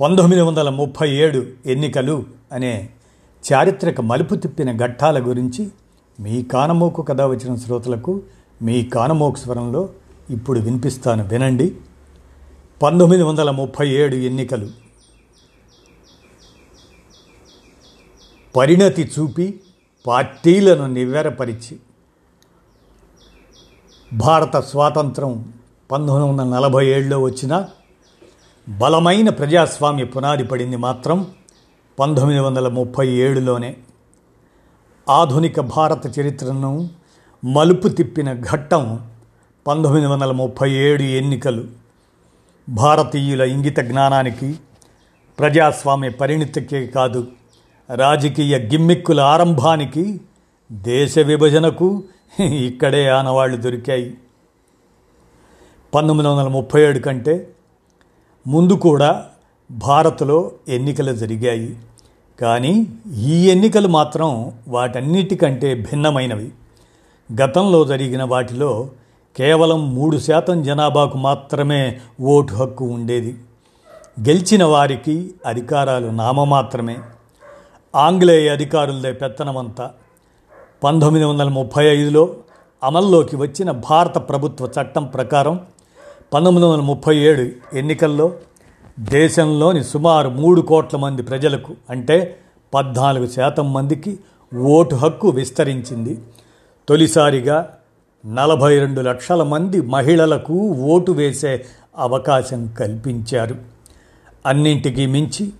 పంతొమ్మిది వందల ముప్పై ఏడు ఎన్నికలు అనే చారిత్రక మలుపు తిప్పిన ఘట్టాల గురించి మీ కానమోకు కథ వచ్చిన శ్రోతలకు మీ కానమోకు స్వరంలో ఇప్పుడు వినిపిస్తాను వినండి. పంతొమ్మిది వందల ముప్పై ఏడు ఎన్నికలు. పరిణతి చూపి పార్టీలను నివ్వెరపరిచి. భారత స్వాతంత్రం పంతొమ్మిది వందల నలభై ఏడులో వచ్చిన బలమైన ప్రజాస్వామ్య పునాది పడింది మాత్రం పంతొమ్మిది వందల ముప్పై ఏడులోనే. ఆధునిక భారత చరిత్రను మలుపు తిప్పిన ఘట్టం పంతొమ్మిది వందల ముప్పై ఏడు ఎన్నికలు. భారతీయుల ఇంగిత జ్ఞానానికి ప్రజాస్వామ్య పరిణితికే కాదు రాజకీయ గిమ్మిక్కుల ఆరంభానికి దేశ విభజనకు ఇక్కడే ఆనవాళ్ళు దొరికాయి. పంతొమ్మిది వందల ముప్పై ఏడు కంటే ముందు కూడా భారత్లో ఎన్నికలు జరిగాయి. కానీ ఈ ఎన్నికలు మాత్రం వాటన్నిటికంటే భిన్నమైనవి. గతంలో జరిగిన వాటిలో కేవలం మూడు శాతం జనాభాకు మాత్రమే ఓటు హక్కు ఉండేది. గెలిచిన వారికి అధికారాలు నామమాత్రమే. ఆంగ్లేయ అధికారులదే పెత్తనమంతా. పంతొమ్మిది వందల ముప్పై ఐదులో అమల్లోకి వచ్చిన భారత ప్రభుత్వ చట్టం ప్రకారం పంతొమ్మిది వందల ముప్పై ఏడు ఎన్నికల్లో దేశంలోని సుమారు మూడు కోట్ల మంది ప్రజలకు అంటే పద్నాలుగు శాతం మందికి ఓటు హక్కు విస్తరించింది. తొలిసారిగా నలభై రెండు లక్షల మంది మహిళలకు ఓటు వేసే అవకాశం కల్పించారు. అన్నింటికీ మించి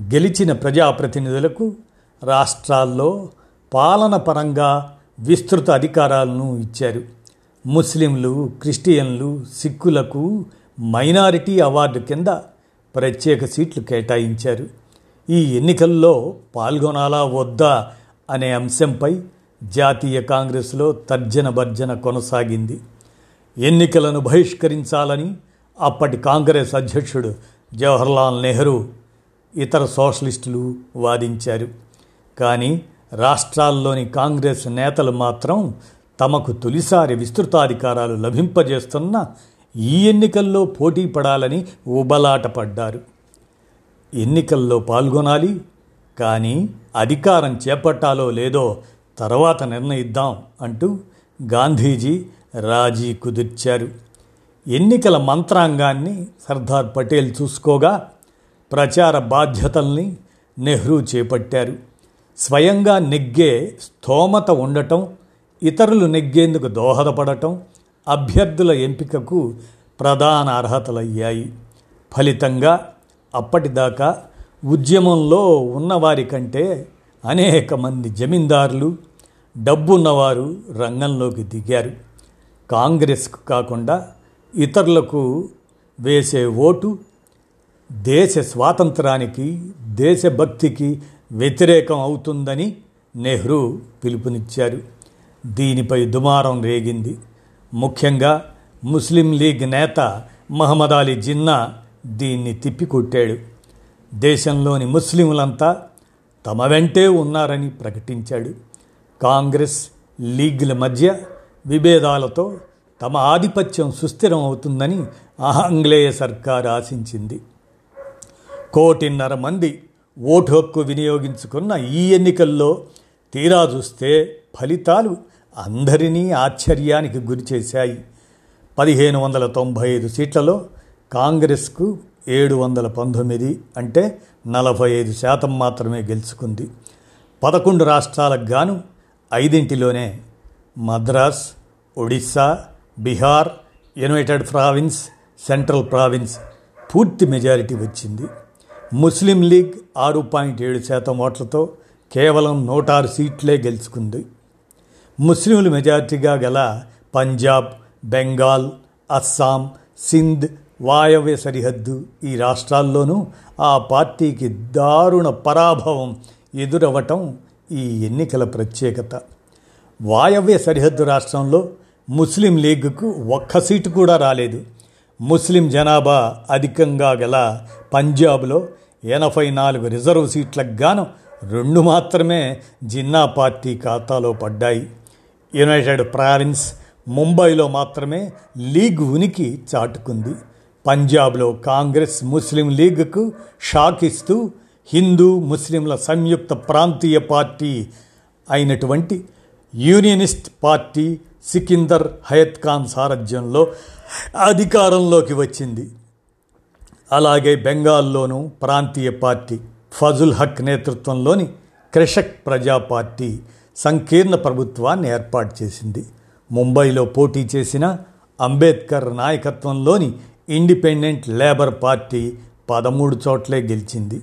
గెలిచిన ప్రజాప్రతినిధులకు రాష్ట్రాల్లో పాలన పరంగా విస్తృత అధికారాలను ఇచ్చారు. ముస్లింలు క్రిస్టియన్లు సిక్కులకు మైనారిటీ అవార్డు కింద ప్రత్యేక సీట్లు కేటాయించారు. ఈ ఎన్నికల్లో పాల్గొనాలా వద్దా అనే అంశంపై జాతీయ కాంగ్రెస్లో తర్జన భర్జన కొనసాగింది. ఎన్నికలను బహిష్కరించాలని అప్పటి కాంగ్రెస్ అధ్యక్షుడు జవహర్లాల్ నెహ్రూ ఇతర సోషలిస్టులు వాదించారు. కానీ రాష్ట్రాల్లోని కాంగ్రెస్ నేతలు మాత్రం తమకు తొలిసారి విస్తృతాధికారాలు లభింపజేస్తున్న ఈ ఎన్నికల్లో పోటీ పడాలని ఉబలాటపడ్డారు ఎన్నికల్లో పాల్గొనాలి కానీ అధికారం చేపట్టాలో లేదో తర్వాత నిర్ణయిద్దాం అంటూ గాంధీజీ రాజీ కుదిర్చారు. ఎన్నికల మంత్రాంగాన్ని సర్దార్ పటేల్ చూసుకోగా ప్రచార బాధ్యతల్ని నెహ్రూ చేపట్టారు. స్వయంగా నెగ్గే స్తోమత ఉండటం ఇతరులు నెగ్గేందుకు దోహదపడటం అభ్యర్థుల ఎంపికకు ప్రధాన అర్హతలయ్యాయి. ఫలితంగా అప్పటిదాకా ఉద్యమంలో ఉన్నవారి కంటే అనేక మంది జమీందారులు డబ్బున్నవారు రంగంలోకి దిగారు. కాంగ్రెస్కు కాకుండా ఇతరులకు వేసే ఓటు దేశ స్వాతంత్రానికి దేశభక్తికి వ్యతిరేకం అవుతుందని నెహ్రూ పిలుపునిచ్చారు. దీనిపై దుమారం రేగింది. ముఖ్యంగా ముస్లిం లీగ్ నేత మహమ్మద్ అలీ జిన్నా దీన్ని తిప్పికొట్టాడు. దేశంలోని ముస్లింలంతా తమ వెంటే ఉన్నారని ప్రకటించాడు. కాంగ్రెస్ లీగ్ల మధ్య విభేదాలతో తమ ఆధిపత్యం సుస్థిరం అవుతుందని ఆంగ్లేయ సర్కార్ ఆశించింది. కోటిన్నర మంది ఓటు హక్కు వినియోగించుకున్న ఈ ఎన్నికల్లో తీరా చూస్తే ఫలితాలు అందరినీ ఆశ్చర్యానికి గురిచేశాయి పదిహేను వందల తొంభై ఐదు సీట్లలో కాంగ్రెస్కు ఏడు వందల పంతొమ్మిది అంటే నలభై ఐదు శాతం మాత్రమే గెలుచుకుంది. పదకొండు రాష్ట్రాలకు గాను ఐదింటిలోనే Madras Odisha Bihar United province central province పూర్తి మెజారిటీ వచ్చింది. ముస్లిం లీగ్ ఆరు పాయింట్ ఏడు శాతం ఓట్లతో కేవలం నూట ఆరు సీట్లే గెలుచుకుంది. ముస్లింలు మెజార్టీగా గల పంజాబ్ బెంగాల్ అస్సాం సింధ్ వాయవ్య సరిహద్దు ఈ రాష్ట్రాల్లోనూ ఆ పార్టీకి దారుణ పరాభవం ఎదురవటం ఈ ఎన్నికల ప్రత్యేకత. వాయవ్య సరిహద్దు రాష్ట్రంలో ముస్లిం లీగ్కు ఒక్క సీటు కూడా రాలేదు. ముస్లిం జనాభా అధికంగా గల పంజాబ్లో ఎనభై నాలుగు రిజర్వ్ సీట్లకు గాను రెండు మాత్రమే జిన్నా పార్టీ ఖాతాలో పడ్డాయి. యునైటెడ్ ప్రావిన్స్ ముంబైలో మాత్రమే లీగ్ ఉనికి చాటుకుంది. పంజాబ్లో కాంగ్రెస్ ముస్లిం లీగ్కు షాక్ ఇస్తూ హిందూ ముస్లింల సంయుక్త ప్రాంతీయ పార్టీ అయినటువంటి యూనియనిస్ట్ పార్టీ సికిందర్ హయత్ ఖాన్ సారథ్యంలో అధికారంలోకి వచ్చింది. అలాగే బెంగాల్లోనూ ప్రాంతీయ పార్టీ ఫజుల్ హక్ నేతృత్వంలోని క్రిషక్ ప్రజా పార్టీ సంకీర్ణ ప్రభుత్వాన్ని ఏర్పాటు చేసింది. ముంబైలో పోటీ చేసిన అంబేద్కర్ నాయకత్వంలోని ఇండిపెండెంట్ లేబర్ పార్టీ పదమూడు చోట్లే గెలిచింది.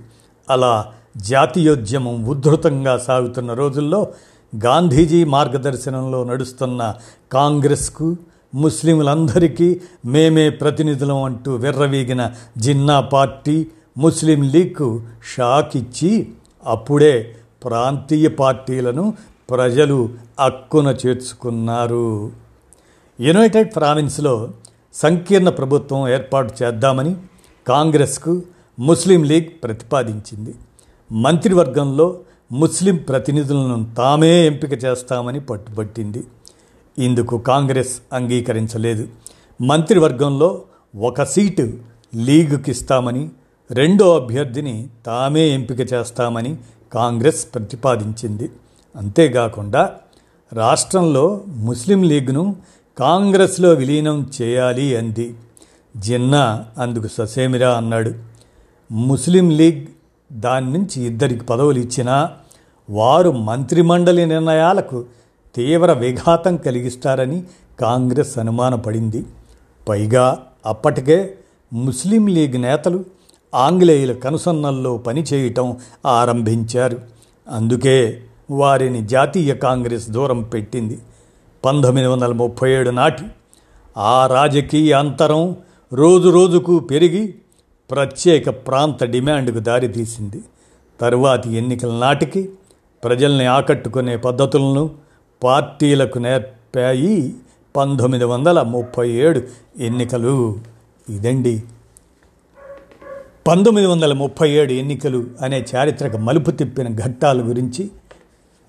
అలా జాతీయోద్యమం ఉధృతంగా సాగుతున్న రోజుల్లో గాంధీజీ మార్గదర్శనంలో నడుస్తున్న కాంగ్రెస్కు ముస్లింలందరికీ మేమే ప్రతినిధులం అంటూ విర్రవీగిన జిన్నా పార్టీ ముస్లిం లీగ్కు షాక్ ఇచ్చి అప్పుడే ప్రాంతీయ పార్టీలను ప్రజలు అక్కున చేర్చుకున్నారు. యునైటెడ్ ప్రావిన్స్లో సంకీర్ణ ప్రభుత్వం ఏర్పాటు చేద్దామని కాంగ్రెస్కు ముస్లిం లీగ్ ప్రతిపాదించింది. మంత్రివర్గంలో ముస్లిం ప్రతినిధులను తామే ఎంపిక చేస్తామని పట్టుబట్టింది. ఇందుకు కాంగ్రెస్ అంగీకరించలేదు. మంత్రివర్గంలో ఒక సీటు లీగుకి ఇస్తామని రెండో అభ్యర్థిని తామే ఎంపిక చేస్తామని కాంగ్రెస్ ప్రతిపాదించింది. అంతేకాకుండా రాష్ట్రంలో ముస్లిం లీగ్ను కాంగ్రెస్లో విలీనం చేయాలి అంది. జిన్నా అందుకు ససేమిరా అన్నాడు. ముస్లిం లీగ్ దాని నుంచి ఇద్దరికి పదవులు ఇచ్చినా వారు మంత్రిమండలి నిర్ణయాలకు తీవ్ర విఘాతం కలిగిస్తారని కాంగ్రెస్ అనుమానపడింది. పైగా అప్పటికే ముస్లిం లీగ్ నేతలు ఆంగ్లేయుల కనుసన్నల్లో పనిచేయటం ఆరంభించారు. అందుకే వారిని జాతీయ కాంగ్రెస్ దూరం పెట్టింది. పంతొమ్మిది వందల ముప్పై ఏడు నాటి ఆ రాజకీయ అంతరం రోజు రోజుకు పెరిగి ప్రత్యేక ప్రాంత డిమాండ్కు దారితీసింది తరువాతి ఎన్నికల నాటికి ప్రజల్ని ఆకట్టుకునే పద్ధతులను పార్టీలకు నేర్పాయి పంతొమ్మిది వందల ముప్పై ఏడు ఎన్నికలు ఇదండి. పంతొమ్మిది వందల ముప్పై ఏడు ఎన్నికలు అనే చారిత్రక మలుపు తిప్పిన ఘట్టాల గురించి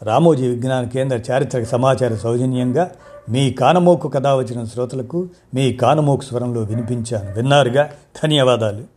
రామోజీ విజ్ఞాన కేంద్ర చారిత్రక సమాచార సౌజన్యంగా మీ కానమోకు కథ వచ్చిన శ్రోతలకు మీ కానమోకు స్వరంలో వినిపించాను. విన్నారుగా? ధన్యవాదాలు.